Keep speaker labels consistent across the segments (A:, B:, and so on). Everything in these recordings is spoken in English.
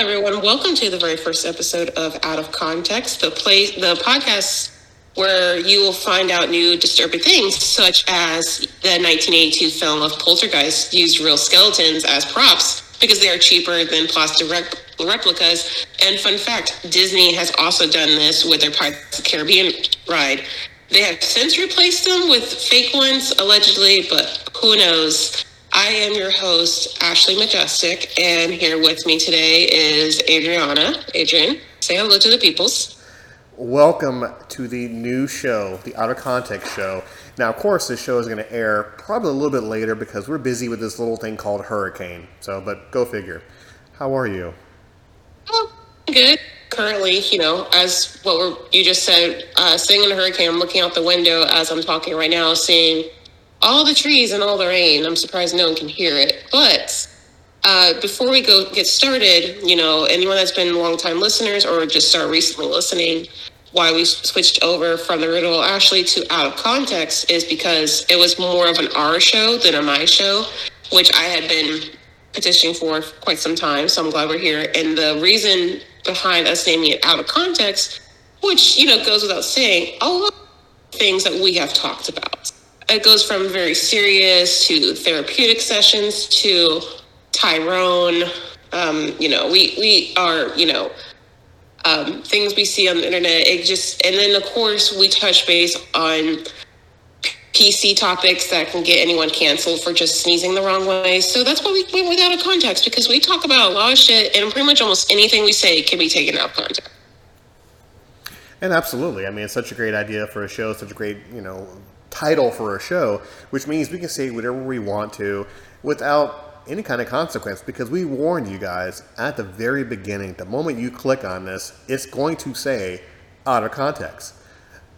A: everyone. Welcome to the very first episode of Out of Context, the place, the podcast where you will find out new disturbing things, such as the 1982 film of Poltergeist used real skeletons as props because they are cheaper than plastic rep- replicas. And fun fact, Disney has also done this with their Pirates of the Caribbean ride. They have since replaced them with fake ones, allegedly, but who knows? I am your host, Ashley Majestic, and here with me today is Adriana. Adrian, say hello to the peoples.
B: Welcome to the new show, the Out of Context show. Now, of course, this show is going to air probably a little bit later because we're busy with this little thing called Hurricane. So, but go figure. How are you?
A: Oh, good. Currently, you know, as what we're, you just said, uh, sitting in a hurricane, I'm looking out the window as I'm talking right now, seeing all the trees and all the rain. I'm surprised no one can hear it. But uh, before we go get started, you know, anyone that's been long-time listeners or just start recently listening, why we switched over from the Riddle Ashley to Out of Context is because it was more of an our show than a my show, which I had been petitioning for quite some time. So I'm glad we're here. And the reason behind us naming it Out of Context, which, you know, goes without saying, a lot of things that we have talked about it goes from very serious to therapeutic sessions to Tyrone. Um, you know, we we are you know um, things we see on the internet. It just and then of course we touch base on PC topics that can get anyone canceled for just sneezing the wrong way. So that's why we went without a context because we talk about a lot of shit and pretty much almost anything we say can be taken out of context.
B: And absolutely, I mean, it's such a great idea for a show, such a great you know title for a show, which means we can say whatever we want to without any kind of consequence because we warned you guys at the very beginning the moment you click on this, it's going to say out of context.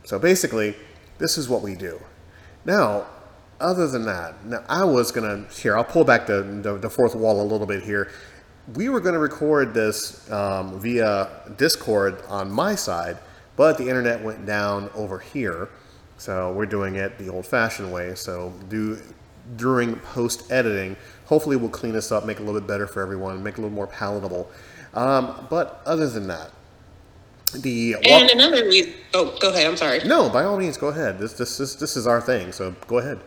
B: So basically, this is what we do. Now, other than that, now I was gonna here. I'll pull back the the, the fourth wall a little bit here. We were to record this um, via Discord on my side, but the internet went down over here. So we're doing it the old-fashioned way. So do during post editing, hopefully we'll clean this up, make it a little bit better for everyone, make it a little more palatable. Um, but other than that, the
A: and another reason. Oh, go ahead. I'm sorry.
B: No, by all means, go ahead. This this this, this is our thing. So go ahead.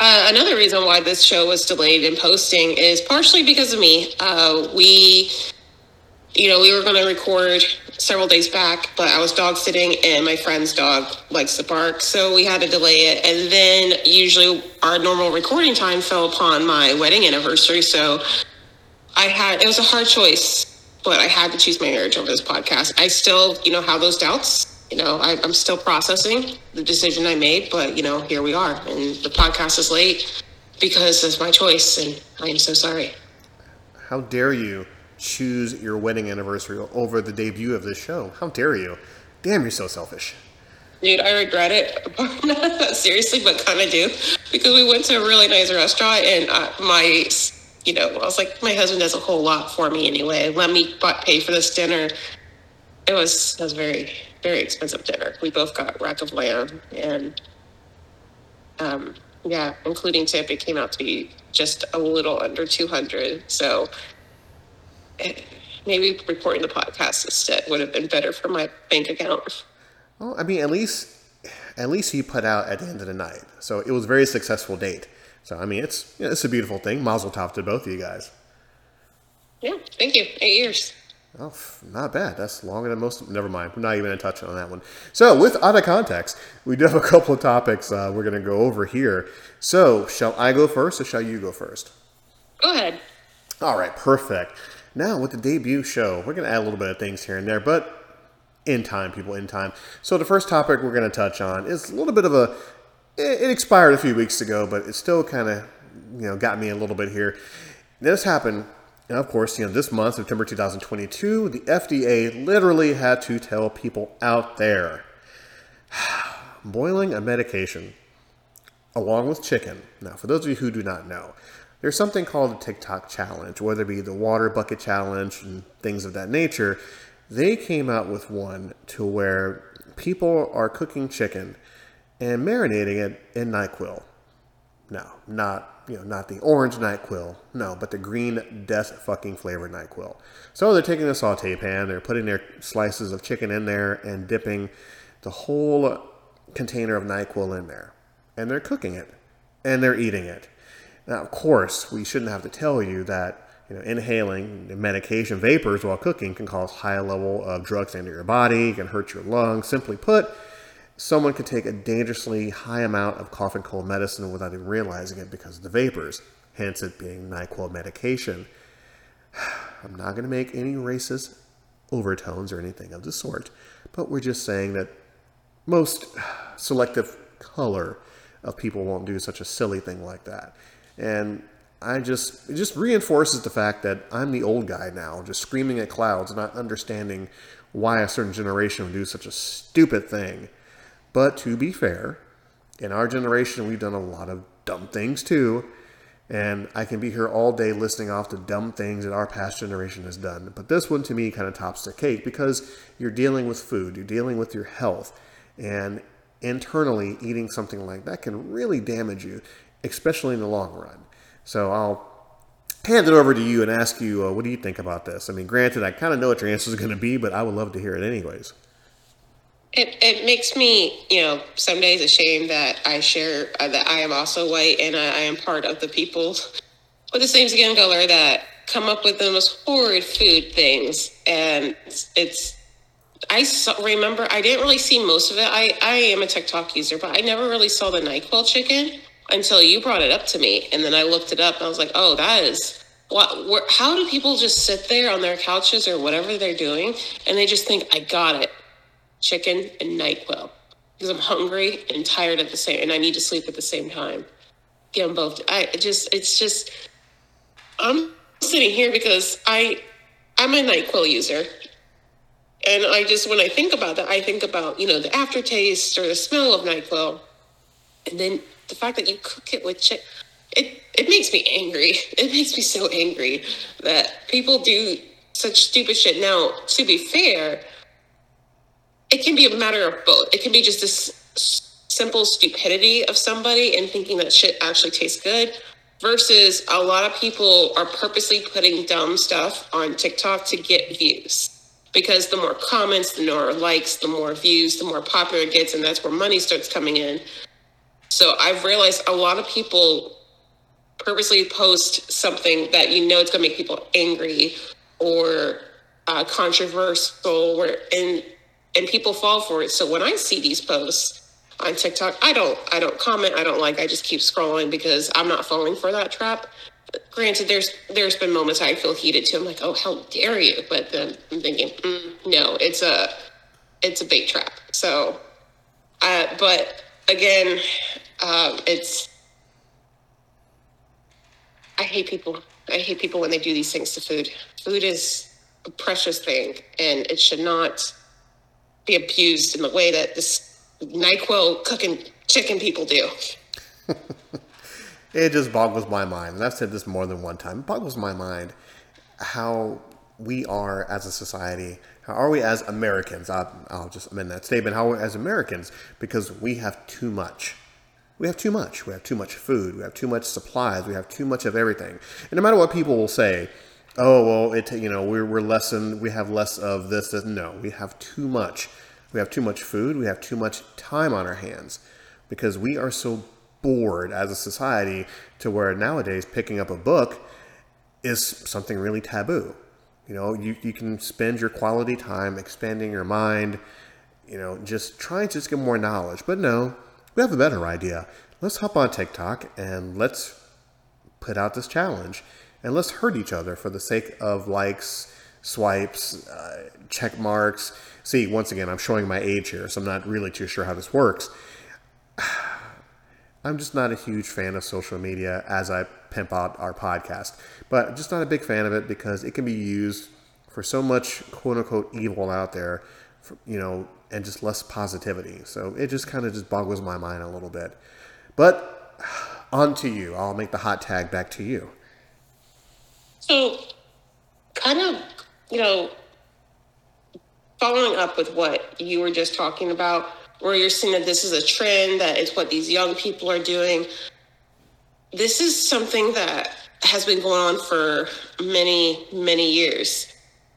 A: Uh, another reason why this show was delayed in posting is partially because of me. Uh, we you know, we were going to record several days back, but I was dog sitting and my friend's dog likes to bark. So we had to delay it. And then usually our normal recording time fell upon my wedding anniversary. So I had, it was a hard choice, but I had to choose my marriage over this podcast. I still, you know, have those doubts. You know, I, I'm still processing the decision I made, but, you know, here we are. And the podcast is late because it's my choice. And I am so sorry.
B: How dare you? Choose your wedding anniversary over the debut of this show. How dare you? Damn, you're so selfish.
A: Dude, I regret it. Not seriously, but kind of do. Because we went to a really nice restaurant and uh, my, you know, I was like, my husband does a whole lot for me anyway. Let me pay for this dinner. It was, it was very, very expensive dinner. We both got rack of lamb and, um, yeah, including tip, it came out to be just a little under 200. So maybe recording the podcast instead would have been better for my bank account.
B: Well, I mean, at least at least he put out at the end of the night, so it was a very successful date. So I mean, it's you know, it's a beautiful thing. Mazel tov to both of you guys.
A: Yeah, thank you. Eight years.
B: Oh, not bad. That's longer than most. Never mind. We're not even in touch on that one. So, with out of context, we do have a couple of topics uh, we're going to go over here. So, shall I go first or shall you go first?
A: Go ahead.
B: All right, perfect. Now, with the debut show, we're going to add a little bit of things here and there, but in time, people, in time. So, the first topic we're going to touch on is a little bit of a. It expired a few weeks ago, but it still kind of, you know, got me a little bit here. This happened, and of course, you know, this month, September 2022, the FDA literally had to tell people out there boiling a medication along with chicken. Now, for those of you who do not know, there's something called a TikTok challenge, whether it be the water bucket challenge and things of that nature. They came out with one to where people are cooking chicken and marinating it in NyQuil. No, not you know, not the orange NyQuil, no, but the green death fucking flavored NyQuil. So they're taking a saute pan, they're putting their slices of chicken in there and dipping the whole container of NyQuil in there. And they're cooking it and they're eating it. Now, of course, we shouldn't have to tell you that you know, inhaling medication vapors while cooking can cause high level of drugs into your body, can hurt your lungs. Simply put, someone could take a dangerously high amount of cough and cold medicine without even realizing it because of the vapors, hence it being NyQuil medication. I'm not going to make any racist overtones or anything of the sort, but we're just saying that most selective color of people won't do such a silly thing like that. And I just it just reinforces the fact that I'm the old guy now, just screaming at clouds, not understanding why a certain generation would do such a stupid thing. But to be fair, in our generation we've done a lot of dumb things too. And I can be here all day listing off the dumb things that our past generation has done. But this one to me kind of tops the cake because you're dealing with food, you're dealing with your health. And internally, eating something like that can really damage you, especially in the long run. So I'll hand it over to you and ask you, uh, what do you think about this? I mean, granted, I kind of know what your answer is going to be, but I would love to hear it anyways.
A: It, it makes me, you know, some days ashamed that I share, uh, that I am also white and I, I am part of the people with the same skin color that come up with the most horrid food things. And it's, I remember, I didn't really see most of it. I, I am a TikTok user, but I never really saw the NyQuil chicken until you brought it up to me. And then I looked it up and I was like, oh, that is what, how do people just sit there on their couches or whatever they're doing and they just think, I got it chicken and NyQuil because I'm hungry and tired at the same, and I need to sleep at the same time. Get them both. I just, it's just, I'm sitting here because I, I'm a NyQuil user. And I just, when I think about that, I think about, you know, the aftertaste or the smell of NyQuil. And then the fact that you cook it with chicken, it, it makes me angry. It makes me so angry that people do such stupid shit. Now, to be fair, it can be a matter of both. It can be just this simple stupidity of somebody and thinking that shit actually tastes good versus a lot of people are purposely putting dumb stuff on TikTok to get views. Because the more comments, the more likes, the more views, the more popular it gets, and that's where money starts coming in. So I've realized a lot of people purposely post something that you know it's going to make people angry or uh, controversial, or and and people fall for it. So when I see these posts on TikTok, I don't I don't comment, I don't like, I just keep scrolling because I'm not falling for that trap. Granted, there's there's been moments I feel heated too. I'm like, oh, how dare you? But then I'm thinking, mm, no, it's a it's a bait trap. So, uh, but again, um, it's I hate people. I hate people when they do these things to food. Food is a precious thing, and it should not be abused in the way that this NyQuil cooking chicken people do.
B: it just boggles my mind, and I've said this more than one time. It boggles my mind how we are as a society how are we as Americans? I'll, I'll just amend that statement. How are we as Americans? Because we have too much. We have too much. We have too much food. We have too much supplies. We have too much of everything. And no matter what people will say, oh well, it you know we're we're less than we have less of this. this. No, we have too much. We have too much food. We have too much time on our hands because we are so bored as a society to where nowadays picking up a book is something really taboo. You know, you, you can spend your quality time expanding your mind, you know, just trying to just get more knowledge. But no, we have a better idea. Let's hop on TikTok and let's put out this challenge and let's hurt each other for the sake of likes, swipes, uh, check marks. See, once again, I'm showing my age here, so I'm not really too sure how this works. I'm just not a huge fan of social media as I pimp out our podcast, but just not a big fan of it because it can be used for so much quote unquote evil out there, you know, and just less positivity. So it just kind of just boggles my mind a little bit. But on to you. I'll make the hot tag back to you.
A: So, kind of, you know, following up with what you were just talking about, where you're seeing that this is a trend, that it's what these young people are doing. this is something that has been going on for many, many years.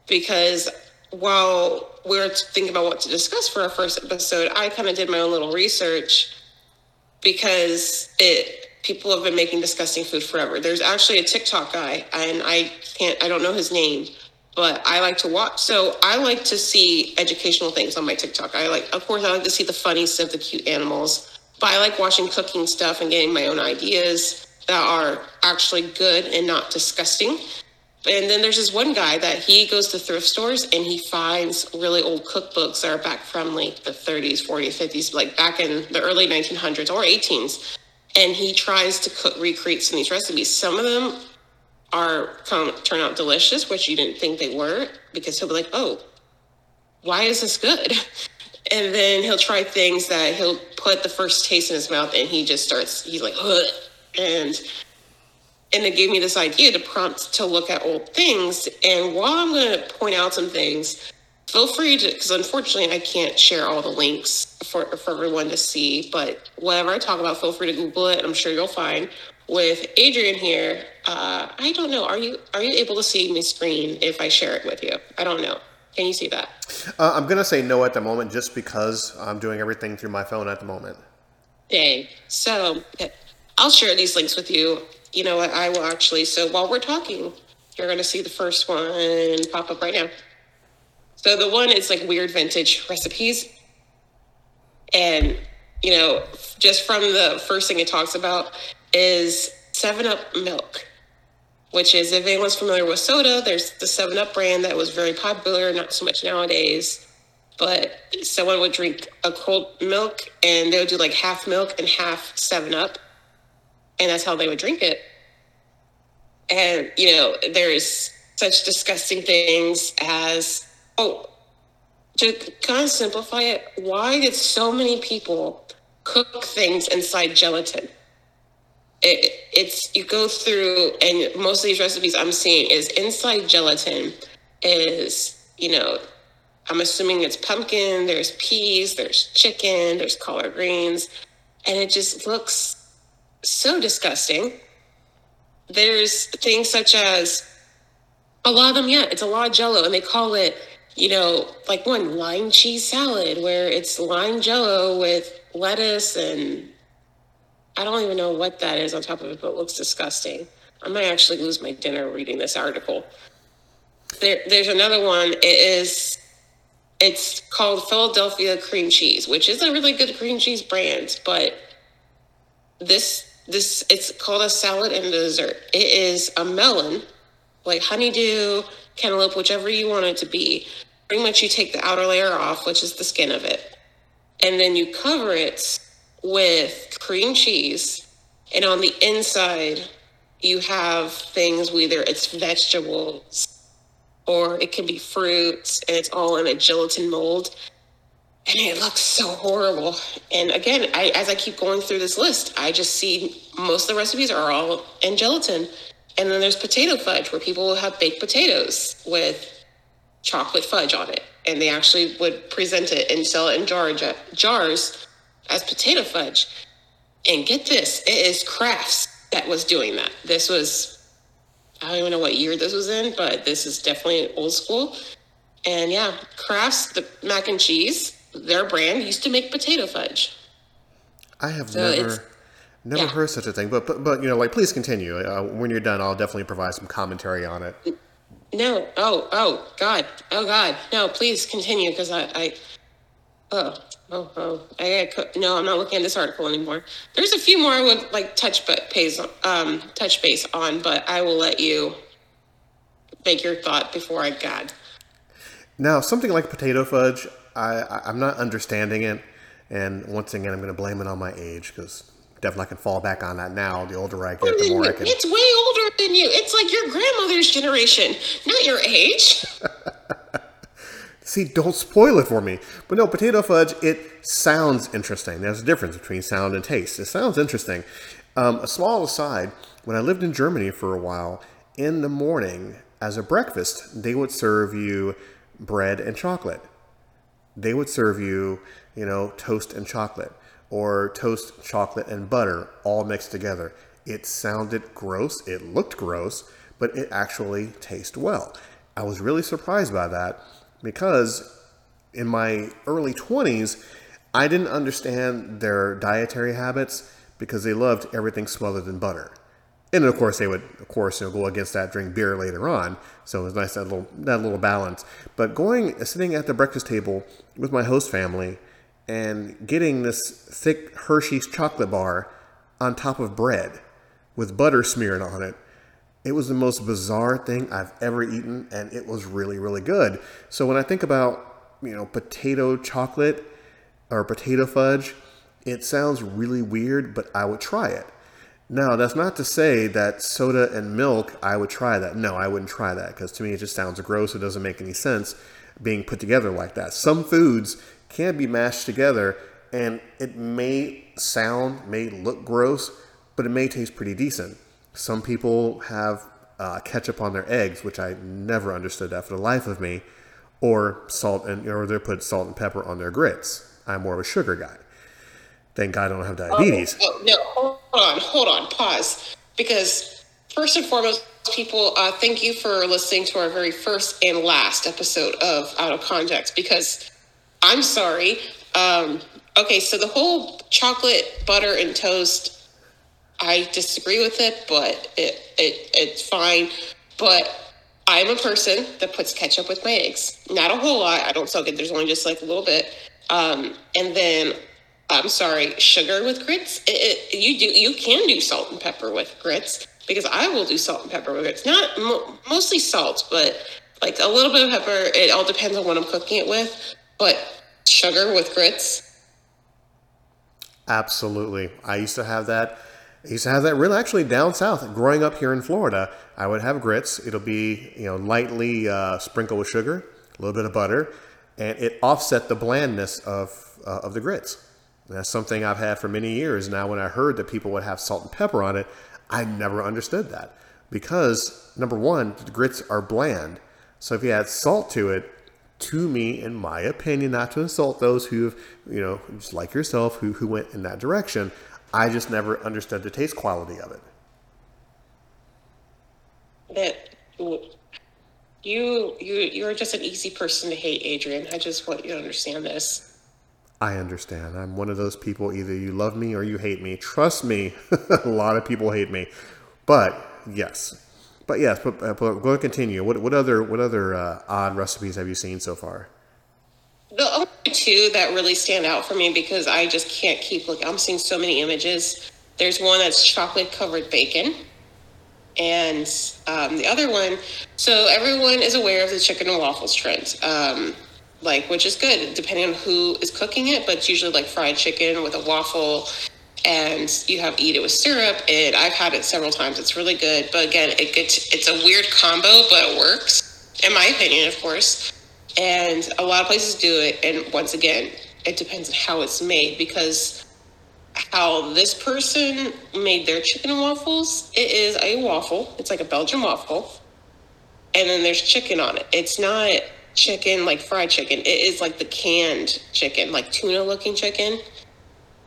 A: Because while we're thinking about what to discuss for our first episode, I kind of did my own little research because it people have been making disgusting food forever. There's actually a TikTok guy, and I can't, I don't know his name, but I like to watch. So I like to see educational things on my TikTok. I like, of course, I like to see the funny stuff, the cute animals, but I like watching cooking stuff and getting my own ideas that are actually good and not disgusting. And then there's this one guy that he goes to thrift stores and he finds really old cookbooks that are back from like the 30s, 40s, 50s, like back in the early 1900s or 18s. And he tries to cook, recreate some of these recipes. Some of them are come, turn out delicious, which you didn't think they were, because he'll be like, "Oh, why is this good?" And then he'll try things that he'll put the first taste in his mouth, and he just starts. He's like, Ugh. and and it gave me this idea to prompt to look at old things. And while I'm going to point out some things, feel free to, because unfortunately I can't share all the links for, for everyone to see, but whatever I talk about, feel free to Google it. I'm sure you'll find. With Adrian here, uh, I don't know. Are you are you able to see my screen if I share it with you? I don't know. Can you see that?
B: Uh, I'm gonna say no at the moment, just because I'm doing everything through my phone at the moment.
A: Dang. So I'll share these links with you you know what? I will actually. So while we're talking, you're going to see the first one pop up right now. So the one is like weird vintage recipes. And, you know, just from the first thing it talks about is 7 Up milk, which is, if anyone's familiar with soda, there's the 7 Up brand that was very popular, not so much nowadays. But someone would drink a cold milk and they would do like half milk and half 7 Up and that's how they would drink it. And, you know, there's such disgusting things as, oh, to kind of simplify it, why did so many people cook things inside gelatin? It, it's you go through, and most of these recipes I'm seeing is inside gelatin is, you know, I'm assuming it's pumpkin, there's peas, there's chicken, there's collard greens, and it just looks so disgusting. There's things such as a lot of them, yeah, it's a lot of jello, and they call it, you know, like one lime cheese salad where it's lime jello with lettuce and I don't even know what that is on top of it, but it looks disgusting. I might actually lose my dinner reading this article. There, there's another one. It is, it's called Philadelphia cream cheese, which is a really good cream cheese brand, but this this it's called a salad and a dessert. It is a melon, like honeydew, cantaloupe, whichever you want it to be. Pretty much you take the outer layer off, which is the skin of it, and then you cover it with cream cheese, and on the inside you have things whether it's vegetables or it can be fruits, and it's all in a gelatin mold and it looks so horrible. And again, I, as I keep going through this list, I just see most of the recipes are all in gelatin. And then there's potato fudge, where people will have baked potatoes with chocolate fudge on it. And they actually would present it and sell it in jar, jars as potato fudge. And get this, it is Kraft's that was doing that. This was, I don't even know what year this was in, but this is definitely old school. And yeah, Kraft's, the mac and cheese, their brand used to make potato fudge.
B: I have so never never yeah. heard such a thing, but, but but you know, like please continue. Uh, when you're done, I'll definitely provide some commentary on it.
A: No, oh, oh, God, oh, God, no, please continue because I, I, oh, oh, oh, I got no, I'm not looking at this article anymore. There's a few more I would like touch but pays um touch base on, but I will let you make your thought before I God.
B: Now, something like potato fudge, I, I am not understanding it, and once again, I'm going to blame it on my age because definitely I can fall back on that now. The older I get, the more I can.
A: It's way older than you. It's like your grandmother's generation, not your age.
B: See, don't spoil it for me. But no, potato fudge, it sounds interesting. There's a difference between sound and taste. It sounds interesting. Um, a small aside, when I lived in Germany for a while, in the morning as a breakfast, they would serve you bread and chocolate they would serve you, you know, toast and chocolate or toast, chocolate, and butter all mixed together. It sounded gross, it looked gross, but it actually tasted well. I was really surprised by that because in my early 20s, I didn't understand their dietary habits because they loved everything smothered in butter. And of course, they would, of course, you know, go against that, drink beer later on. So it was nice that little that little balance. But going, sitting at the breakfast table with my host family, and getting this thick Hershey's chocolate bar on top of bread with butter smeared on it, it was the most bizarre thing I've ever eaten, and it was really, really good. So when I think about you know potato chocolate or potato fudge, it sounds really weird, but I would try it. Now, that's not to say that soda and milk, I would try that. No, I wouldn't try that because to me it just sounds gross. It doesn't make any sense being put together like that. Some foods can be mashed together and it may sound, may look gross, but it may taste pretty decent. Some people have uh, ketchup on their eggs, which I never understood that for the life of me, or salt and or they put salt and pepper on their grits. I'm more of a sugar guy. Thank God I don't have diabetes.
A: Oh, oh, no, hold on, hold on, pause. Because first and foremost, people, uh, thank you for listening to our very first and last episode of Out of Context. Because I'm sorry. Um, okay, so the whole chocolate, butter, and toast, I disagree with it, but it, it it's fine. But I'm a person that puts ketchup with my eggs. Not a whole lot. I don't soak it. There's only just like a little bit. Um, and then I'm sorry, sugar with grits. It, it, you do you can do salt and pepper with grits because I will do salt and pepper with grits. Not mo- mostly salt, but like a little bit of pepper. It all depends on what I'm cooking it with. But sugar with grits.
B: Absolutely, I used to have that. I used to have that really actually down south. Growing up here in Florida, I would have grits. It'll be you know lightly uh, sprinkled with sugar, a little bit of butter, and it offset the blandness of uh, of the grits. That's something I've had for many years. Now, when I heard that people would have salt and pepper on it, I never understood that because number one, the grits are bland. So if you add salt to it, to me, in my opinion, not to insult those who've, you know, just like yourself, who, who went in that direction, I just never understood the taste quality of it.
A: That you you you're just an easy person to hate, Adrian. I just want you to understand this.
B: I understand. I'm one of those people. Either you love me or you hate me. Trust me, a lot of people hate me. But yes, but yes. But, uh, but go and continue. What what other what other uh, odd recipes have you seen so far?
A: The only two that really stand out for me because I just can't keep looking. I'm seeing so many images. There's one that's chocolate covered bacon, and um, the other one. So everyone is aware of the chicken and waffles trend. Um, like which is good depending on who is cooking it but it's usually like fried chicken with a waffle and you have eat it with syrup and i've had it several times. It's really good but again it gets it's a weird combo but it works in my opinion of course and a lot of places do it and once again it depends on how it's made because how this person made their chicken waffles it is a waffle it's like a belgian waffle and then there's chicken on it. It's not chicken, like fried chicken. It is like the canned chicken, like tuna looking chicken.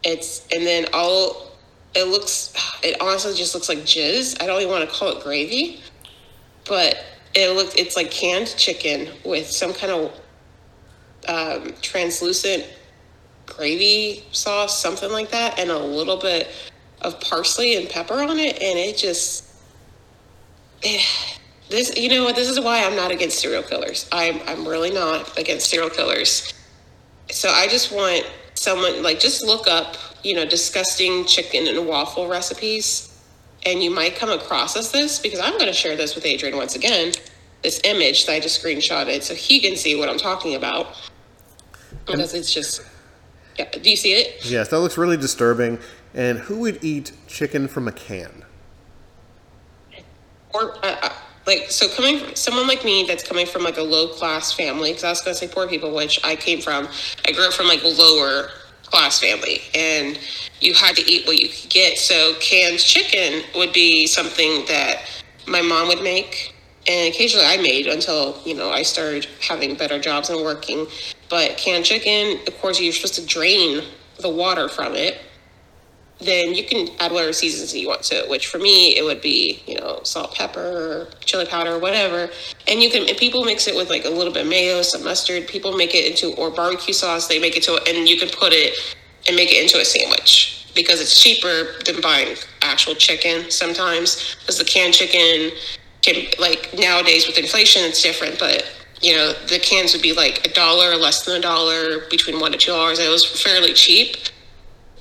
A: It's and then all it looks it honestly just looks like jizz. I don't even want to call it gravy. But it looks it's like canned chicken with some kind of um, translucent gravy sauce, something like that, and a little bit of parsley and pepper on it, and it just it, this you know what this is why i'm not against serial killers. I'm i'm really not against serial killers. So i just want someone like just look up you know disgusting chicken and waffle recipes and you might come across as this because i'm going to share this with adrian once again this image that i just screenshotted so he can see what i'm talking about. Because it's just yeah do you see it?
B: Yes that looks really disturbing. And who would eat chicken from a can?
A: Or uh, uh like so coming from someone like me that's coming from like a low class family because i was going to say poor people which i came from i grew up from like a lower class family and you had to eat what you could get. So canned chicken would be something that my mom would make and occasionally i made until you know i started having better jobs and working. But canned chicken of course you're supposed to drain the water from it then you can add whatever seasons you want to it. Which for me, it would be you know salt, pepper, chili powder, whatever. And you can people mix it with like a little bit of mayo, some mustard. People make it into or barbecue sauce. They make it to and you can put it and make it into a sandwich because it's cheaper than buying actual chicken sometimes because the canned chicken can like nowadays with inflation it's different but you know the cans would be like a dollar less than a dollar between one to two dollars it was fairly cheap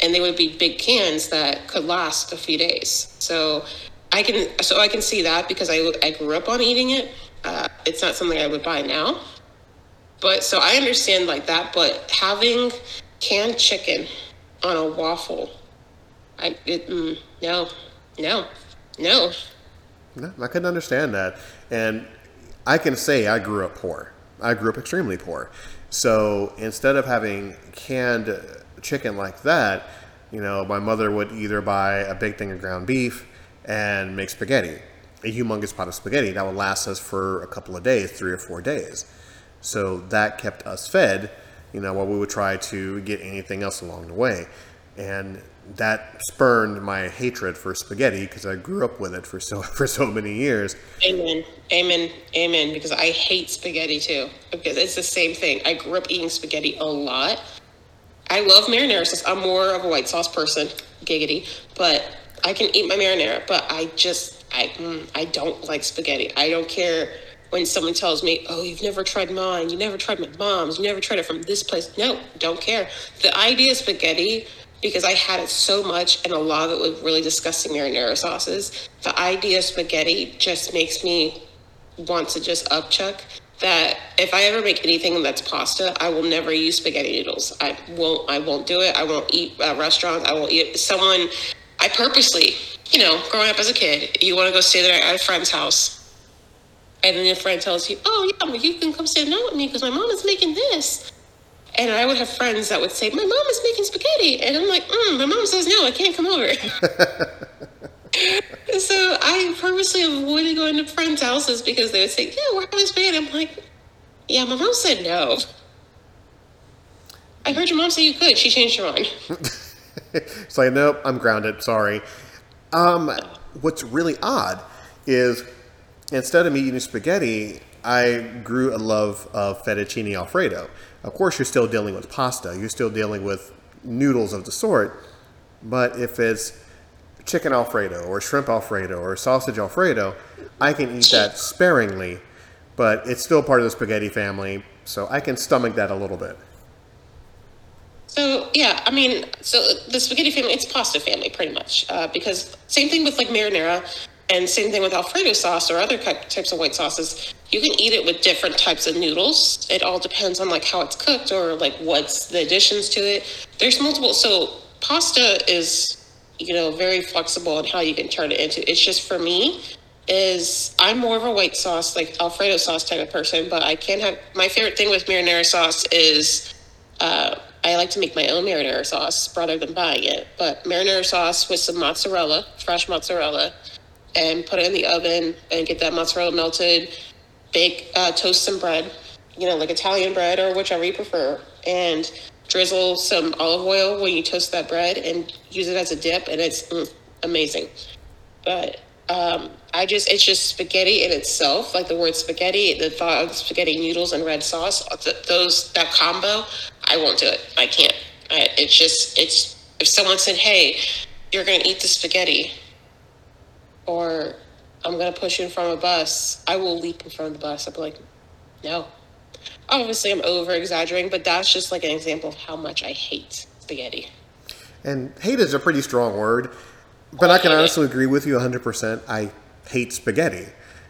A: and they would be big cans that could last a few days so i can so i can see that because i, I grew up on eating it uh, it's not something i would buy now but so i understand like that but having canned chicken on a waffle I it, mm, no, no, no.
B: No, I couldn't understand that, and I can say I grew up poor. I grew up extremely poor. So instead of having canned chicken like that, you know, my mother would either buy a big thing of ground beef and make spaghetti, a humongous pot of spaghetti that would last us for a couple of days, three or four days. So that kept us fed, you know, while we would try to get anything else along the way. And that spurned my hatred for spaghetti because I grew up with it for so for so many years.
A: Amen, amen, amen. Because I hate spaghetti too. Because it's the same thing. I grew up eating spaghetti a lot. I love marinara sauce. I'm more of a white sauce person, giggity. But I can eat my marinara. But I just I mm, I don't like spaghetti. I don't care when someone tells me, "Oh, you've never tried mine. You never tried my mom's. You never tried it from this place." No, don't care. The idea of spaghetti because I had it so much and a lot of it was really disgusting marinara sauces. The idea of spaghetti just makes me want to just upchuck that if I ever make anything that's pasta, I will never use spaghetti noodles. I won't. I won't do it. I won't eat at restaurants. I won't eat someone. I purposely, you know, growing up as a kid, you want to go stay there at a friend's house, and then your friend tells you, "Oh yeah, you can come stay the with me because my mom is making this." And I would have friends that would say, My mom is making spaghetti. And I'm like, mm, My mom says no, I can't come over. so I purposely avoided going to friends' houses because they would say, Yeah, we're having spaghetti. I'm like, Yeah, my mom said no. I heard your mom say you could. She changed her mind.
B: it's like, Nope, I'm grounded. Sorry. Um, what's really odd is instead of me eating spaghetti, I grew a love of fettuccine alfredo. Of course, you're still dealing with pasta, you're still dealing with noodles of the sort, but if it's chicken alfredo or shrimp alfredo or sausage alfredo, I can eat that sparingly, but it's still part of the spaghetti family, so I can stomach that a little bit.
A: So yeah, I mean, so the spaghetti family, it's pasta family pretty much, uh, because same thing with like marinara. And same thing with Alfredo sauce or other types of white sauces. You can eat it with different types of noodles. It all depends on like how it's cooked or like what's the additions to it. There's multiple. So pasta is, you know, very flexible in how you can turn it into. It's just for me is I'm more of a white sauce, like Alfredo sauce type of person, but I can't have my favorite thing with marinara sauce is uh, I like to make my own marinara sauce rather than buying it. But marinara sauce with some mozzarella, fresh mozzarella, and put it in the oven and get that mozzarella melted. Bake, uh, toast some bread, you know, like Italian bread or whichever you prefer, and drizzle some olive oil when you toast that bread and use it as a dip, and it's mm, amazing. But um, I just, it's just spaghetti in itself, like the word spaghetti, the thought of spaghetti noodles and red sauce, those, that combo, I won't do it. I can't. I, it's just, it's, if someone said, hey, you're going to eat the spaghetti, or I'm gonna push you in front of a bus, I will leap in front of the bus. I'll be like, no. Obviously, I'm over exaggerating, but that's just like an example of how much I hate spaghetti.
B: And hate is a pretty strong word, but I, I can honestly it. agree with you 100%. I hate spaghetti,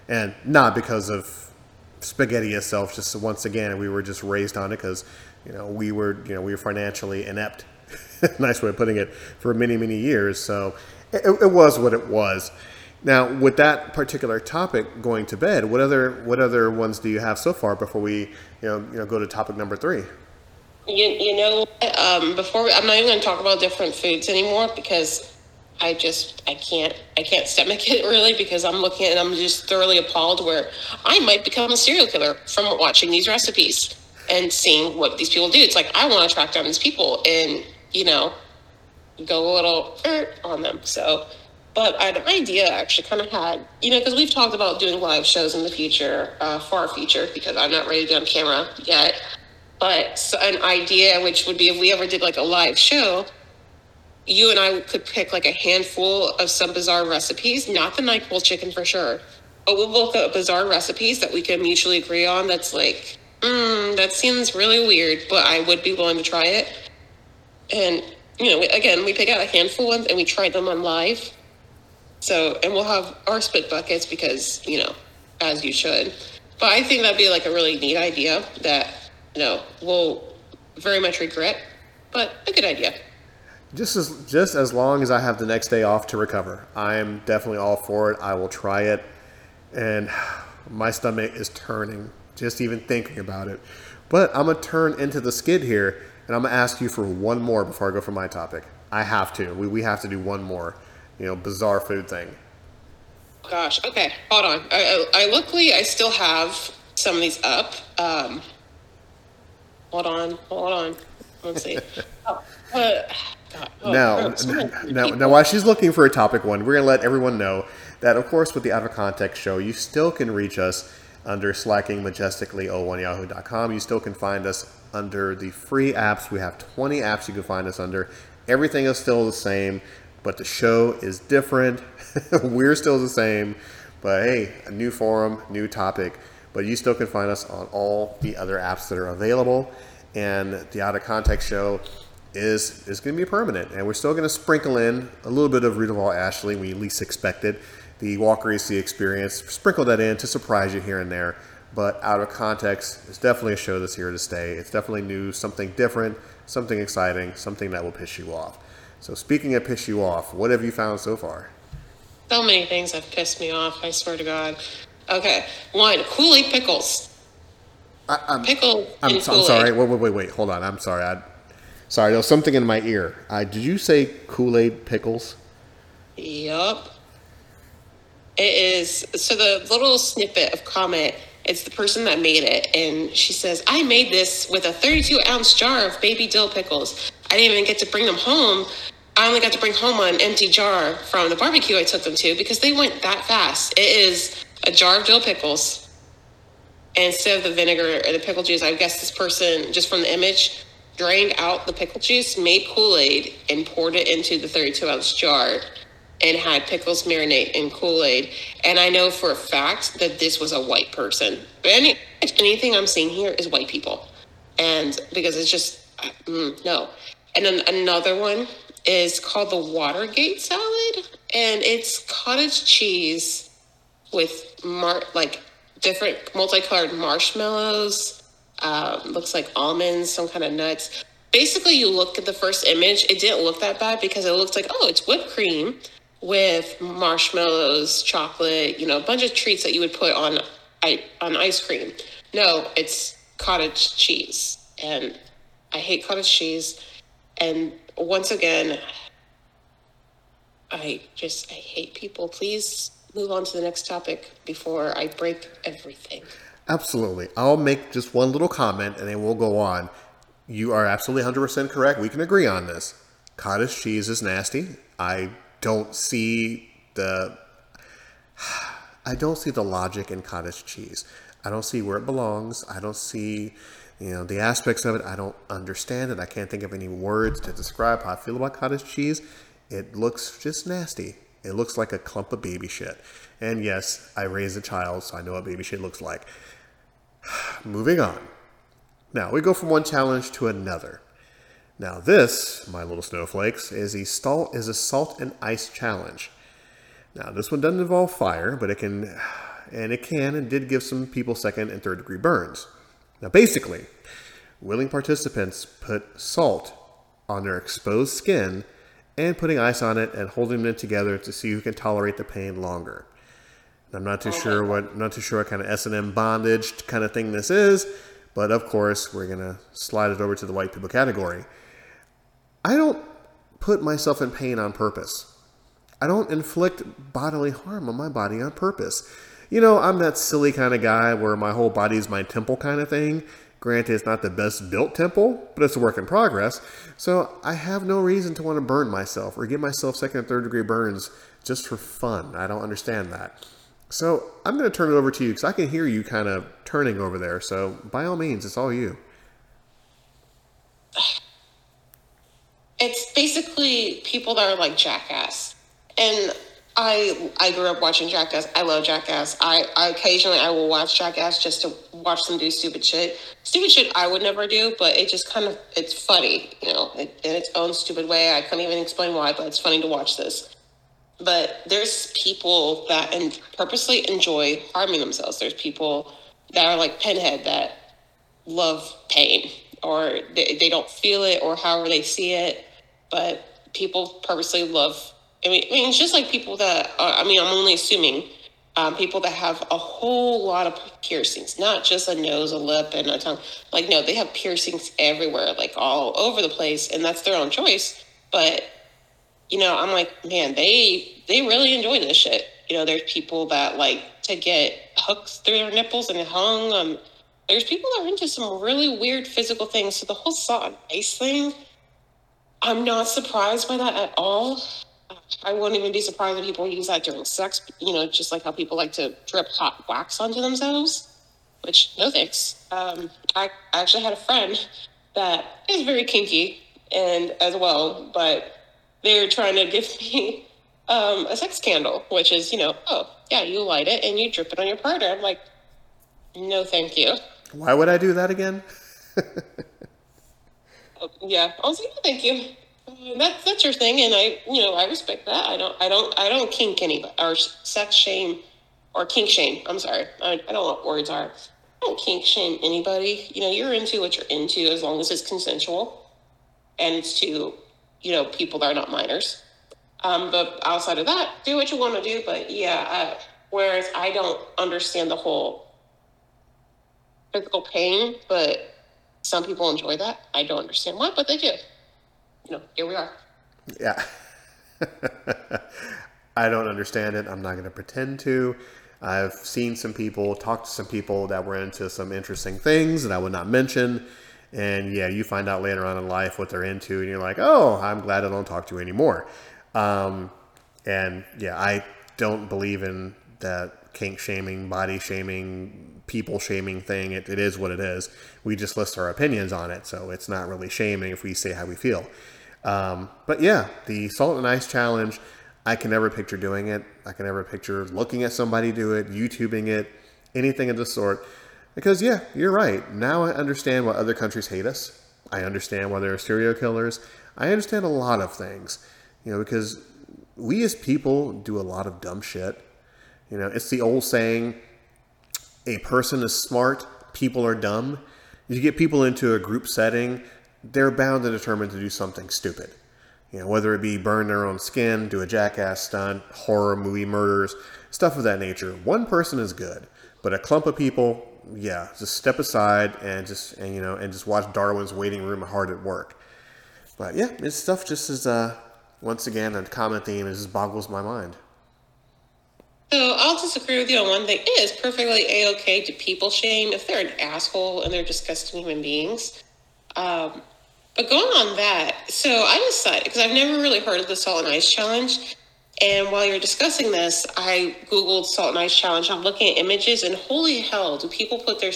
B: and not because of spaghetti itself. Just once again, we were just raised on it because you know we were you know we were financially inept. nice way of putting it for many many years. So it, it was what it was. Now, with that particular topic going to bed, what other what other ones do you have so far before we you know you know go to topic number three?
A: You, you know um, before we, I'm not even going to talk about different foods anymore because I just I can't I can't stomach it really because I'm looking and I'm just thoroughly appalled where I might become a serial killer from watching these recipes and seeing what these people do. It's like I want to track down these people and you know go a little er, on them. So, but an idea actually kind of had, you know, because we've talked about doing live shows in the future, uh, far future, because I'm not ready to be on camera yet. But so an idea, which would be if we ever did like a live show, you and I could pick like a handful of some bizarre recipes, not the NyQuil chicken for sure, but we'll look up bizarre recipes that we can mutually agree on. That's like, mm, that seems really weird, but I would be willing to try it. And you know, again, we pick out a handful ones and we try them on live. So, and we'll have our spit buckets because you know, as you should. But I think that'd be like a really neat idea that you know we'll very much regret, but a good idea.
B: Just as just as long as I have the next day off to recover, I am definitely all for it. I will try it, and my stomach is turning just even thinking about it. But I'm gonna turn into the skid here, and I'm gonna ask you for one more before I go for my topic. I have to. We we have to do one more, you know, bizarre food thing.
A: Gosh. Okay. Hold on. I, I, I luckily I still have some of these up. Um, hold on. Hold on. Let's see. oh, uh,
B: Oh, now, now, now, while she's looking for a topic one, we're going to let everyone know that, of course, with the Out of Context show, you still can reach us under slackingmajestically01yahoo.com. You still can find us under the free apps. We have 20 apps you can find us under. Everything is still the same, but the show is different. we're still the same, but hey, a new forum, new topic. But you still can find us on all the other apps that are available. And the Out of Context show is is going to be permanent, and we're still going to sprinkle in a little bit of Rita Ashley we least expected, the Walker AC experience, sprinkle that in to surprise you here and there. But out of context, it's definitely a show that's here to stay. It's definitely new, something different, something exciting, something that will piss you off. So speaking of piss you off, what have you found so far?
A: So many things have pissed me off. I swear to God. Okay, one Kool Aid pickles.
B: I, I'm, Pickle. I'm, I'm, sorry. Wait, wait, wait, wait. Hold on. I'm sorry. I, Sorry, there was something in my ear. Uh, did you say Kool Aid pickles?
A: Yup. It is. So the little snippet of comment, it's the person that made it. And she says, I made this with a 32 ounce jar of baby dill pickles. I didn't even get to bring them home. I only got to bring home an empty jar from the barbecue I took them to because they went that fast. It is a jar of dill pickles. And instead of the vinegar or the pickle juice, I guess this person, just from the image, drained out the pickle juice, made Kool Aid, and poured it into the 32 ounce jar and had pickles marinate in Kool Aid. And I know for a fact that this was a white person. Any, anything I'm seeing here is white people. And because it's just, mm, no. And then another one is called the Watergate salad. And it's cottage cheese with mar- like different multicolored marshmallows um, looks like almonds, some kind of nuts. Basically, you look at the first image, it didn't look that bad because it looked like, oh, it's whipped cream with marshmallows, chocolate, you know, a bunch of treats that you would put on on ice cream. No, it's cottage cheese. And I hate cottage cheese. And once again, I just I hate people. Please move on to the next topic before I break everything.
B: Absolutely. I'll make just one little comment and then we'll go on. You are absolutely 100% correct. We can agree on this. Cottage cheese is nasty. I don't see the I don't see the logic in cottage cheese. I don't see where it belongs. I don't see, you know, the aspects of it. I don't understand it. I can't think of any words to describe how I feel about cottage cheese. It looks just nasty. It looks like a clump of baby shit. And yes, I raised a child, so I know what baby shit looks like. Moving on. Now, we go from one challenge to another. Now, this, my little snowflakes, is a, salt, is a salt and ice challenge. Now, this one doesn't involve fire, but it can, and it can and did give some people second and third degree burns. Now, basically, willing participants put salt on their exposed skin and putting ice on it and holding them together to see who can tolerate the pain longer. I'm not too oh sure what I'm not too sure what kind of S and M bondage kind of thing this is, but of course we're gonna slide it over to the white people category. I don't put myself in pain on purpose. I don't inflict bodily harm on my body on purpose. You know, I'm that silly kind of guy where my whole body is my temple kind of thing. Granted, it's not the best built temple, but it's a work in progress. So I have no reason to want to burn myself or give myself second and third degree burns just for fun. I don't understand that. So I'm going to turn it over to you because I can hear you kind of turning over there. So by all means, it's all you.
A: It's basically people that are like jackass. And I I grew up watching Jackass. I love Jackass. I, I occasionally I will watch Jackass just to watch them do stupid shit. Stupid shit I would never do, but it just kind of it's funny, you know, in its own stupid way. I can't even explain why, but it's funny to watch this. But there's people that and purposely enjoy harming themselves. There's people that are like Pinhead that love pain or they, they don't feel it or however they see it, but people purposely love I mean, I mean, it's just like people that, are, I mean, I'm only assuming um, people that have a whole lot of piercings, not just a nose, a lip, and a tongue. Like, no, they have piercings everywhere, like all over the place, and that's their own choice. But, you know, I'm like, man, they they really enjoy this shit. You know, there's people that like to get hooks through their nipples and hung. Um, there's people that are into some really weird physical things. So the whole salt and ice thing, I'm not surprised by that at all. I wouldn't even be surprised if people use that during sex, you know, just like how people like to drip hot wax onto themselves, which, no thanks. Um, I actually had a friend that is very kinky and as well, but they're trying to give me um, a sex candle, which is, you know, oh, yeah, you light it and you drip it on your partner. I'm like, no, thank you.
B: Why would I do that again?
A: yeah, I was like, no, thank you that's that's your thing, and I you know I respect that. I don't I don't I don't kink anybody or sex shame or kink shame. I'm sorry, I, I don't know what words are. I don't kink shame anybody. You know, you're into what you're into as long as it's consensual, and it's to you know people that are not minors. Um, but outside of that, do what you want to do. But yeah, whereas I don't understand the whole physical pain, but some people enjoy that. I don't understand why, but they do you know, here we are.
B: Yeah. I don't understand it. I'm not going to pretend to. I've seen some people, talked to some people that were into some interesting things that I would not mention. And yeah, you find out later on in life what they're into, and you're like, oh, I'm glad I don't talk to you anymore. Um, and yeah, I don't believe in that kink shaming, body shaming, people shaming thing. It, it is what it is. We just list our opinions on it, so it's not really shaming if we say how we feel. Um, but yeah, the salt and ice challenge, I can never picture doing it. I can never picture looking at somebody do it, YouTubing it, anything of the sort. Because yeah, you're right. Now I understand why other countries hate us. I understand why there are serial killers. I understand a lot of things, you know, because we as people do a lot of dumb shit. You know, it's the old saying, a person is smart, people are dumb. You get people into a group setting they're bound and determined to do something stupid. You know, whether it be burn their own skin, do a jackass stunt, horror movie murders, stuff of that nature. One person is good, but a clump of people, yeah, just step aside and just and you know and just watch Darwin's waiting room hard at work. But yeah, this stuff just is uh once again a common theme. It just boggles my mind.
A: So I'll disagree with you on one thing. It is perfectly a okay to people shame if they're an asshole and they're disgusting human beings. Um, but going on that, so I decided because I've never really heard of the salt and ice challenge. And while you're discussing this, I googled salt and ice challenge. I'm looking at images, and holy hell, do people put their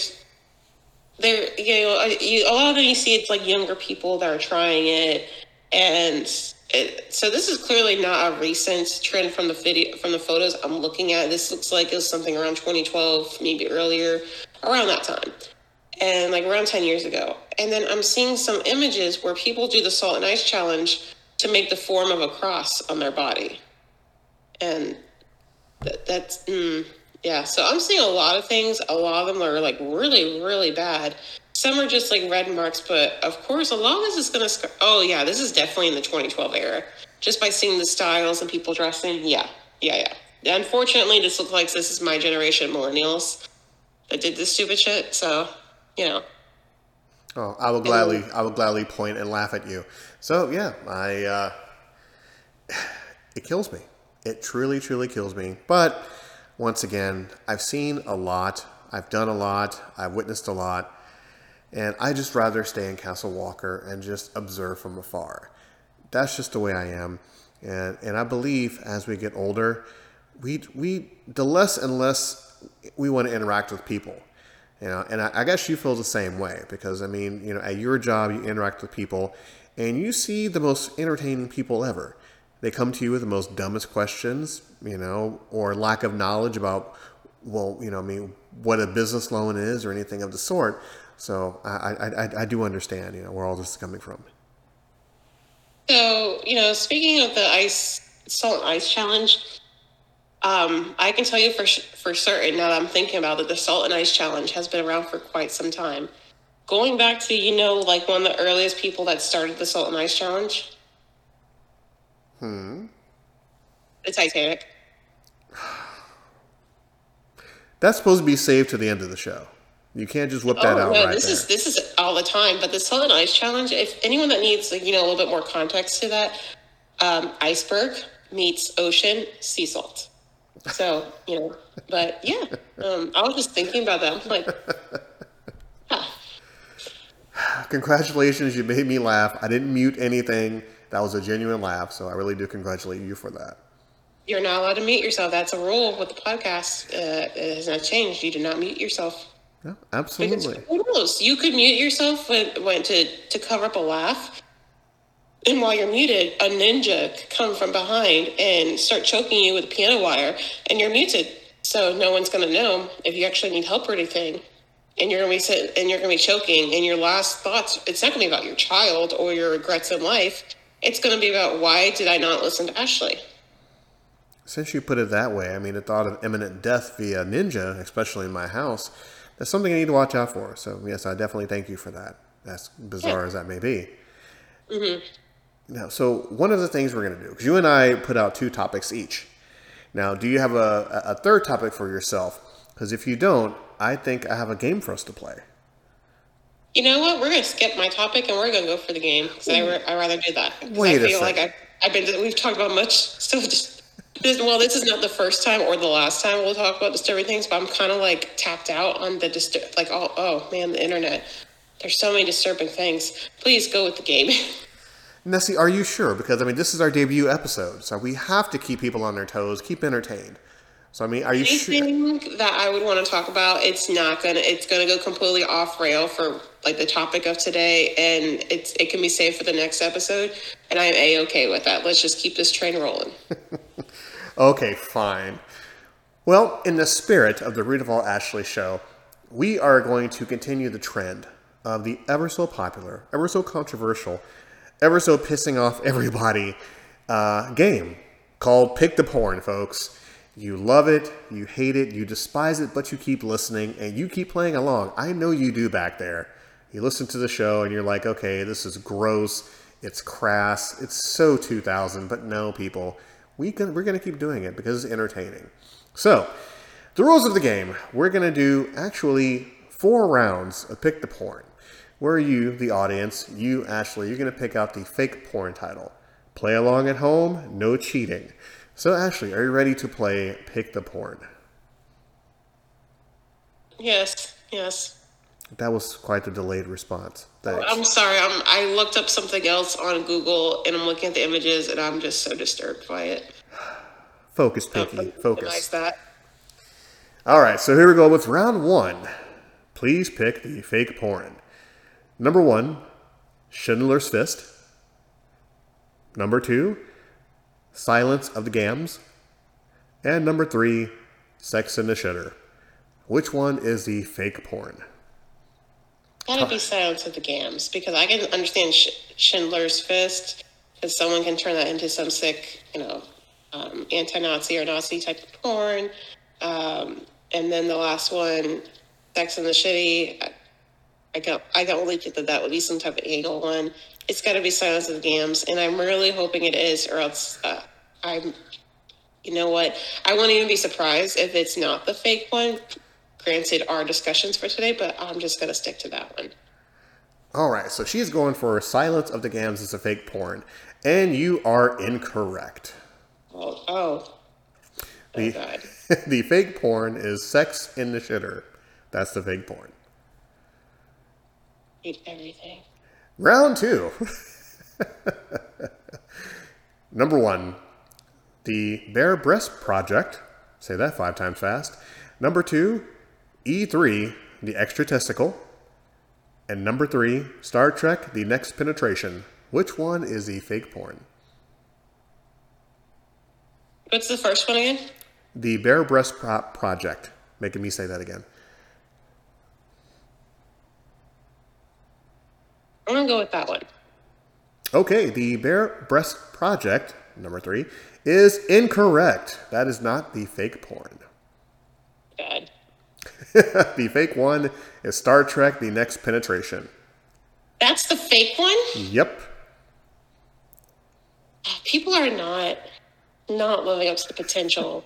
A: their you know uh, you, a lot of them you see it's like younger people that are trying it, and it, so this is clearly not a recent trend from the video from the photos I'm looking at. This looks like it was something around 2012, maybe earlier, around that time and like around 10 years ago. And then I'm seeing some images where people do the salt and ice challenge to make the form of a cross on their body. And that, that's, mm, yeah. So I'm seeing a lot of things. A lot of them are like really, really bad. Some are just like red marks, but of course, a lot of this is going to, sc- oh, yeah, this is definitely in the 2012 era. Just by seeing the styles and people dressing. Yeah, yeah, yeah. Unfortunately, this looks like this is my generation, millennials, that did this stupid shit. So you know.
B: Oh, I will gladly, I will gladly point and laugh at you. So yeah, I, uh, it kills me. It truly, truly kills me. But once again, I've seen a lot. I've done a lot. I've witnessed a lot. And I just rather stay in Castle Walker and just observe from afar. That's just the way I am. And, and I believe as we get older, we, we the less and less we want to interact with people. You know, and I, I guess you feel the same way because I mean, you know, at your job you interact with people and you see the most entertaining people ever. They come to you with the most dumbest questions, you know, or lack of knowledge about, well, you know, I mean, what a business loan is or anything of the sort. So I, I, I do understand, you know, where all this is coming from.
A: So, you know, speaking of the ice, salt ice challenge, um, I can tell you for for certain now that I'm thinking about it, the salt and ice challenge has been around for quite some time. Going back to you know like one of the earliest people that started the salt and ice challenge.
B: Hmm.
A: The Titanic.
B: That's supposed to be saved to the end of the show. You can't just whip that oh, out no, right
A: this
B: there.
A: is this is all the time. But the salt and ice challenge. If anyone that needs like you know a little bit more context to that, um, iceberg meets ocean sea salt. So, you know, but yeah, um, I was just thinking about that. I'm like,
B: Congratulations, you made me laugh. I didn't mute anything. That was a genuine laugh. So I really do congratulate you for that.
A: You're not allowed to mute yourself. That's a rule with the podcast. Uh, it has not changed. You do not mute yourself.
B: Yeah, absolutely.
A: Because who knows? You could mute yourself when, when to, to cover up a laugh and while you're muted, a ninja could come from behind and start choking you with a piano wire, and you're muted. So no one's going to know if you actually need help or anything. And you're going to be sitting, and you're going to be choking. And your last thoughts, it's not going to be about your child or your regrets in life. It's going to be about why did I not listen to Ashley?
B: Since you put it that way, I mean, the thought of imminent death via ninja, especially in my house, that's something I need to watch out for. So, yes, I definitely thank you for that, as bizarre yeah. as that may be.
A: Mm-hmm.
B: Now, so one of the things we're going to do, because you and I put out two topics each. Now, do you have a, a third topic for yourself? Because if you don't, I think I have a game for us to play.
A: You know what? We're going to skip my topic and we're going to go for the game because I I rather do that.
B: Wait
A: I
B: feel like
A: I've, I've been we've talked about much so just this, well, this is not the first time or the last time we'll talk about disturbing things, but I'm kind of like tapped out on the disturb. Like, oh, oh man, the internet. There's so many disturbing things. Please go with the game.
B: Nessie, are you sure? Because I mean, this is our debut episode, so we have to keep people on their toes, keep entertained. So I mean, are you sure?
A: Anything sure? that I would want to talk about, it's not gonna. It's gonna go completely off rail for like the topic of today, and it's it can be saved for the next episode, and I'm a okay with that. Let's just keep this train rolling.
B: okay, fine. Well, in the spirit of the Root of All Ashley show, we are going to continue the trend of the ever so popular, ever so controversial ever so pissing off everybody uh, game called Pick the Porn, folks. You love it, you hate it, you despise it, but you keep listening and you keep playing along. I know you do back there. You listen to the show and you're like, okay, this is gross, it's crass, it's so 2000, but no, people, we can, we're going to keep doing it because it's entertaining. So, the rules of the game we're going to do actually four rounds of Pick the Porn where are you, the audience, you, Ashley, you're going to pick out the fake porn title. Play along at home, no cheating. So, Ashley, are you ready to play Pick the Porn?
A: Yes, yes.
B: That was quite the delayed response.
A: Thanks. I'm sorry. I'm, I looked up something else on Google and I'm looking at the images and I'm just so disturbed by it.
B: Focus, oh, Picky. Focus. That. All right, so here we go with round one. Please pick the fake porn. Number one, Schindler's Fist. Number two, Silence of the Gams. And number three, Sex in the Shitter. Which one is the fake porn?
A: Gotta be Silence of the Gams because I can understand Sch- Schindler's Fist because someone can turn that into some sick, you know, um, anti-Nazi or Nazi type of porn. Um, and then the last one, Sex in the Shitty. I got I got only think that that would be some type of anal one. It's got to be Silence of the Gams, and I'm really hoping it is, or else uh, I'm. You know what? I won't even be surprised if it's not the fake one. Granted, our discussions for today, but I'm just gonna stick to that one.
B: All right, so she's going for Silence of the Gams is a fake porn, and you are incorrect.
A: Oh, oh.
B: The, oh the fake porn is Sex in the Shitter. That's the fake porn.
A: Everything.
B: Round two. Number one, the Bare Breast Project. Say that five times fast. Number two, E.T., the extra testicle. And number three, Star Trek, the next penetration. Which one is the fake porn?
A: What's the first one again?
B: The Bare Breast Pro- Project. Making me say that again.
A: I'm gonna go with that one.
B: Okay, the Bare Breast Project, number three, is incorrect. That is not the fake porn.
A: God.
B: the fake one is Star Trek The Next Penetration.
A: That's the fake one?
B: Yep.
A: Uh, people are not not living up to the potential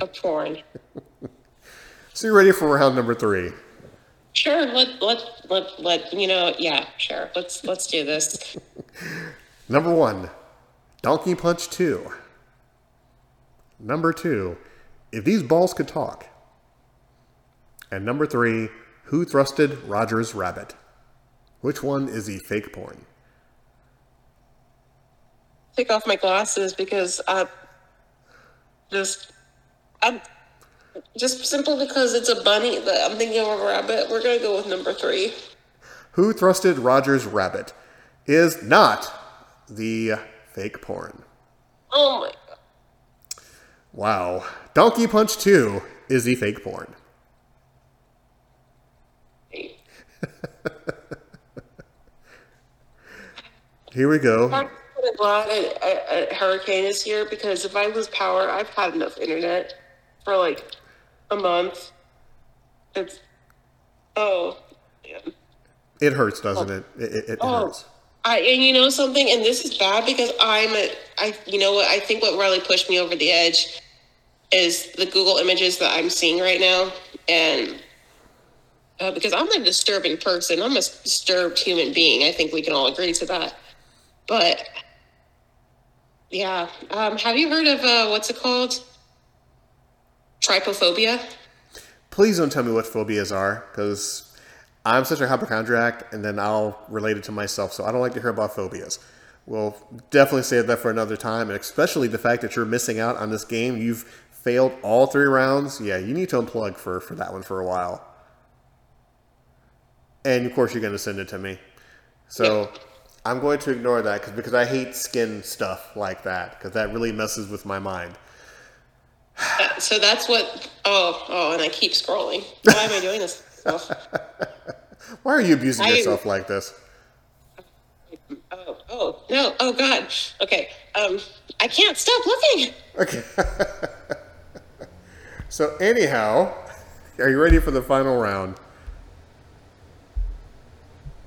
A: of porn.
B: So you're ready for round number three.
A: Sure, let let let let you know, yeah, sure. Let's let's do this.
B: Number one, Donkey Punch 2. Number two, If These Balls Could Talk. And number three, Who Thrusted Roger's Rabbit? Which one is the fake porn?
A: Take off my glasses because I just I'm just simply because it's a bunny that I'm thinking of a rabbit. We're gonna go with number three.
B: Who Thrusted Roger's Rabbit is not the fake porn.
A: Oh my god.
B: Wow. Donkey Punch 2 is the fake porn. Hey. Here we go.
A: I'm glad a, a, a hurricane is here because if I lose power, I've had enough internet for like a month. It's oh, man.
B: It hurts, doesn't it? It, it, it
A: Oh.
B: hurts.
A: I and you know something, and this is bad because I'm a I you know what I think what really pushed me over the edge is the Google images that I'm seeing right now, and uh, because I'm a disturbing person, I'm a disturbed human being. I think we can all agree to that. But yeah, um, have you heard of uh, what's it called? Trypophobia.
B: Please don't tell me what phobias are, because I'm such a hypochondriac, and then I'll relate it to myself. So I don't like to hear about phobias. We'll definitely save that for another time, and especially the fact that you're missing out on this game. You've failed all three rounds. Yeah, you need to unplug for, for that one for a while. And of course, you're going to send it to me. So I'm going to ignore that cause, because I hate skin stuff like that, because that really messes with my mind.
A: Uh, So that's what. Oh, oh, and I keep scrolling. Why am I doing this?
B: Why are you abusing
A: I-
B: yourself like this?
A: Oh, oh, no, oh God. Okay, um, I can't stop looking.
B: Okay. so anyhow, are you ready for the final round?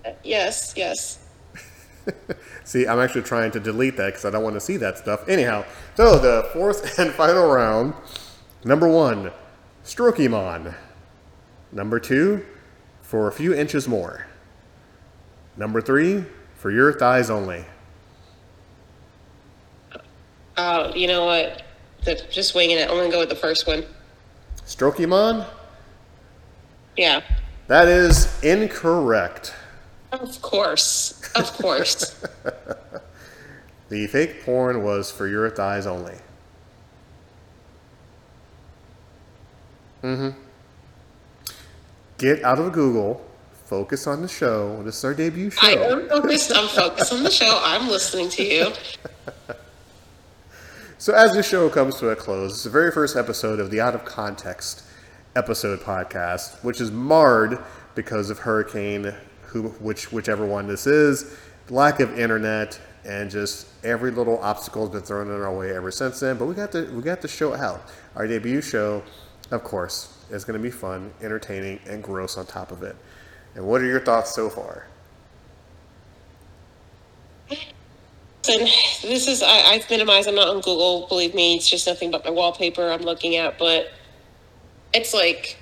A: Uh, Yes, yes.
B: See, I'm actually trying to delete that because I don't want to see that stuff. Anyhow, so the fourth and final round. Number one, Strokemon. Number two, for a few inches more. Number three, for your thighs only.
A: Uh, you know what? Just winging it. I'm gonna go with the first one.
B: Strokemon?
A: Yeah.
B: That is incorrect.
A: Of course. Of course.
B: The fake porn was for your thighs only. Mm-hmm. Get out of Google. Focus on the show. This is our debut show.
A: I am focused. I'm focused on the show. I'm listening to you.
B: So as this show comes to a close, it's the very first episode of the Out of Context episode podcast, which is marred because of hurricane, who, which whichever one this is, lack of internet, and just every little obstacle has been thrown in our way ever since then. But we got the we got the show out. Our debut show, of course, is going to be fun, entertaining, and gross on top of it. And what are your thoughts so far?
A: And this is I, I've minimized. I'm not on Google. Believe me, it's just nothing but my wallpaper I'm looking at. But it's like,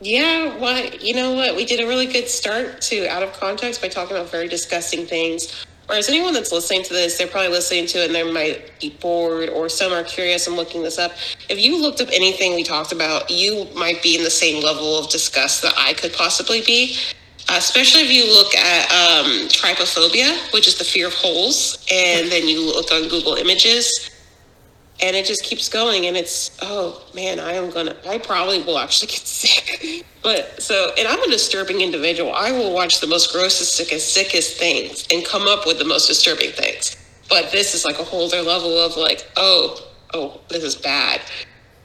A: yeah, what you know what? We did a really good start to out of context by talking about very disgusting things. Whereas anyone that's listening to this, they're probably listening to it and they might be bored, or some are curious and looking this up. If you looked up anything we talked about, you might be in the same level of disgust that I could possibly be. especially if you look at um, trypophobia, which is the fear of holes, and then you look on Google Images, and it just keeps going. And it's oh man, I am gonna, I probably will actually get sick. But so, and I'm a disturbing individual. I will watch the most grossest, sickest, sickest things and come up with the most disturbing things. But this is like a whole other level of like, oh, oh, this is bad.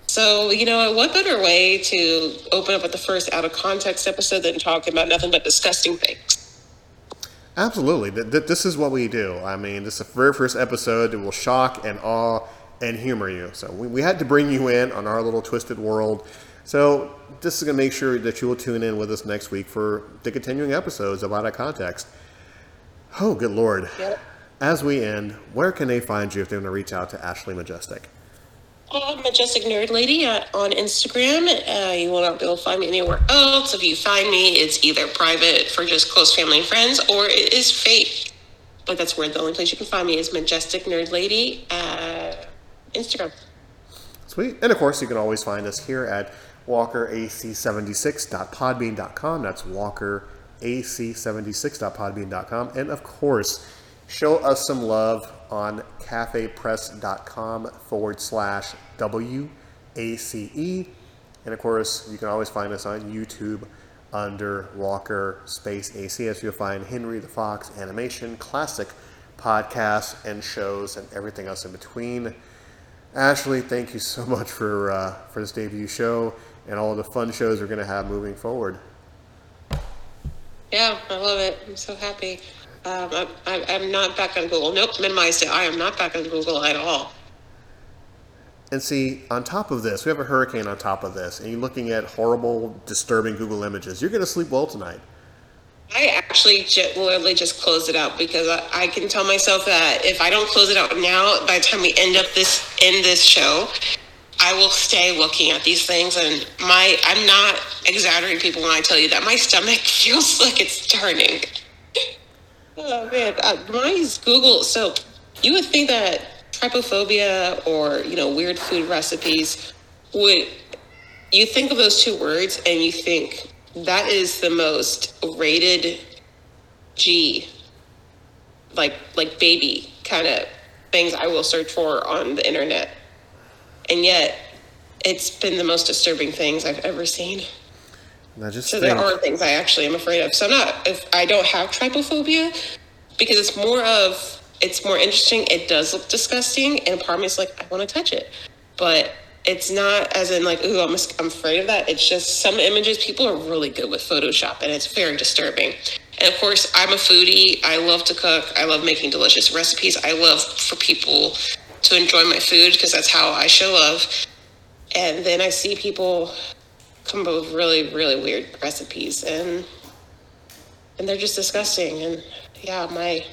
A: So, you know, what better way to open up with the first out of context episode than talking about nothing but disgusting things?
B: Absolutely. This is what we do. I mean, this is the very first episode. It will shock and awe and humor you. So we, we had to bring you in on our little twisted world. So this is going to make sure that you will tune in with us next week for the continuing episodes of Out of Context. Oh, good Lord. Yep. As we end, where can they find you if they want to reach out to Ashley Majestic?
A: uh, Majestic Nerd Lady on Instagram. Uh, you will not be able to find me anywhere else. If you find me, it's either private for just close family and friends, or it is fake. But that's where the only place you can find me is Majestic Nerd Lady Instagram.
B: Sweet. And of course, you can always find us here at walkerac76.podbean.com. That's walkerac76.podbean.com. And of course, show us some love on cafepress.com forward slash WACE. And of course, you can always find us on YouTube under Walker Space ACS. You'll find Henry the Fox animation, classic podcasts and shows, and everything else in between. Ashley, thank you so much for uh, for this debut show and all the fun shows we're going to have moving forward.
A: Yeah, I love it. I'm so happy. Um, I, am not back on Google. Nope, minimized it. I am not back on Google at all.
B: And see, on top of this, we have a hurricane on top of this, and you're looking at horrible, disturbing Google images. You're going to sleep well tonight.
A: I actually literally just closed it out because I, I, can tell myself that if I don't close it out now, by the time we end up this in this show, I will stay looking at these things. And my I'm not exaggerating people when I tell you that my stomach feels like it's turning. Oh man, uh, mine's Google. So you would think that trypophobia or you know weird food recipes would you think of those two words and you think that is the most rated G, like like baby kind of things I will search for on the internet, and yet it's been the most disturbing things I've ever seen.
B: I just
A: so
B: think...
A: there are things I actually am afraid of. So I'm not if I don't have trypophobia because it's more of it's more interesting. It does look disgusting, and part of me is like I want to touch it, but it's not as in like ooh I'm I'm afraid of that. It's just some images people are really good with Photoshop, and it's very disturbing. And of course, I'm a foodie. I love to cook. I love making delicious recipes. I love for people to enjoy my food because that's how I show love. And then I see people come up with really, really weird recipes and and they're just disgusting. And yeah, my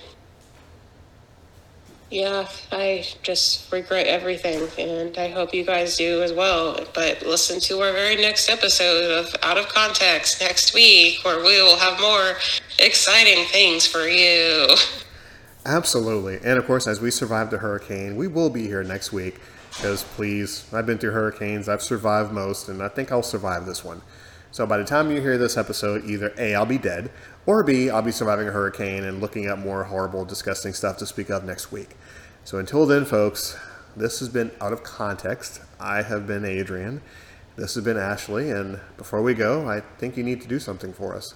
A: yeah, I just regret everything, and I hope you guys do as well. But listen to our very next episode of Out of Context next week, where we will have more exciting things for you.
B: Absolutely. And of course, as we survive the hurricane, we will be here next week because please, I've been through hurricanes, I've survived most, and I think I'll survive this one. So by the time you hear this episode, either A, I'll be dead, or B, I'll be surviving a hurricane and looking at more horrible, disgusting stuff to speak of next week. So until then, folks, this has been Out of Context. I have been Adrian. This has been Ashley, and before we go, I think you need to do something for us.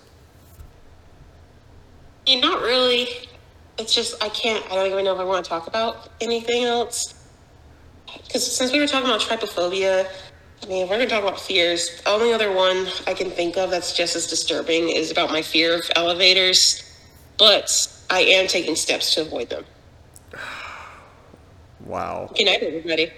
A: Not really. It's just I can't. I don't even know if I want to talk about anything else. Because since we were talking about trypophobia, I mean, if we're going to talk about fears, the only other one I can think of that's just as disturbing is about my fear of elevators. But I am taking steps to avoid them.
B: Wow.
A: Good night, everybody.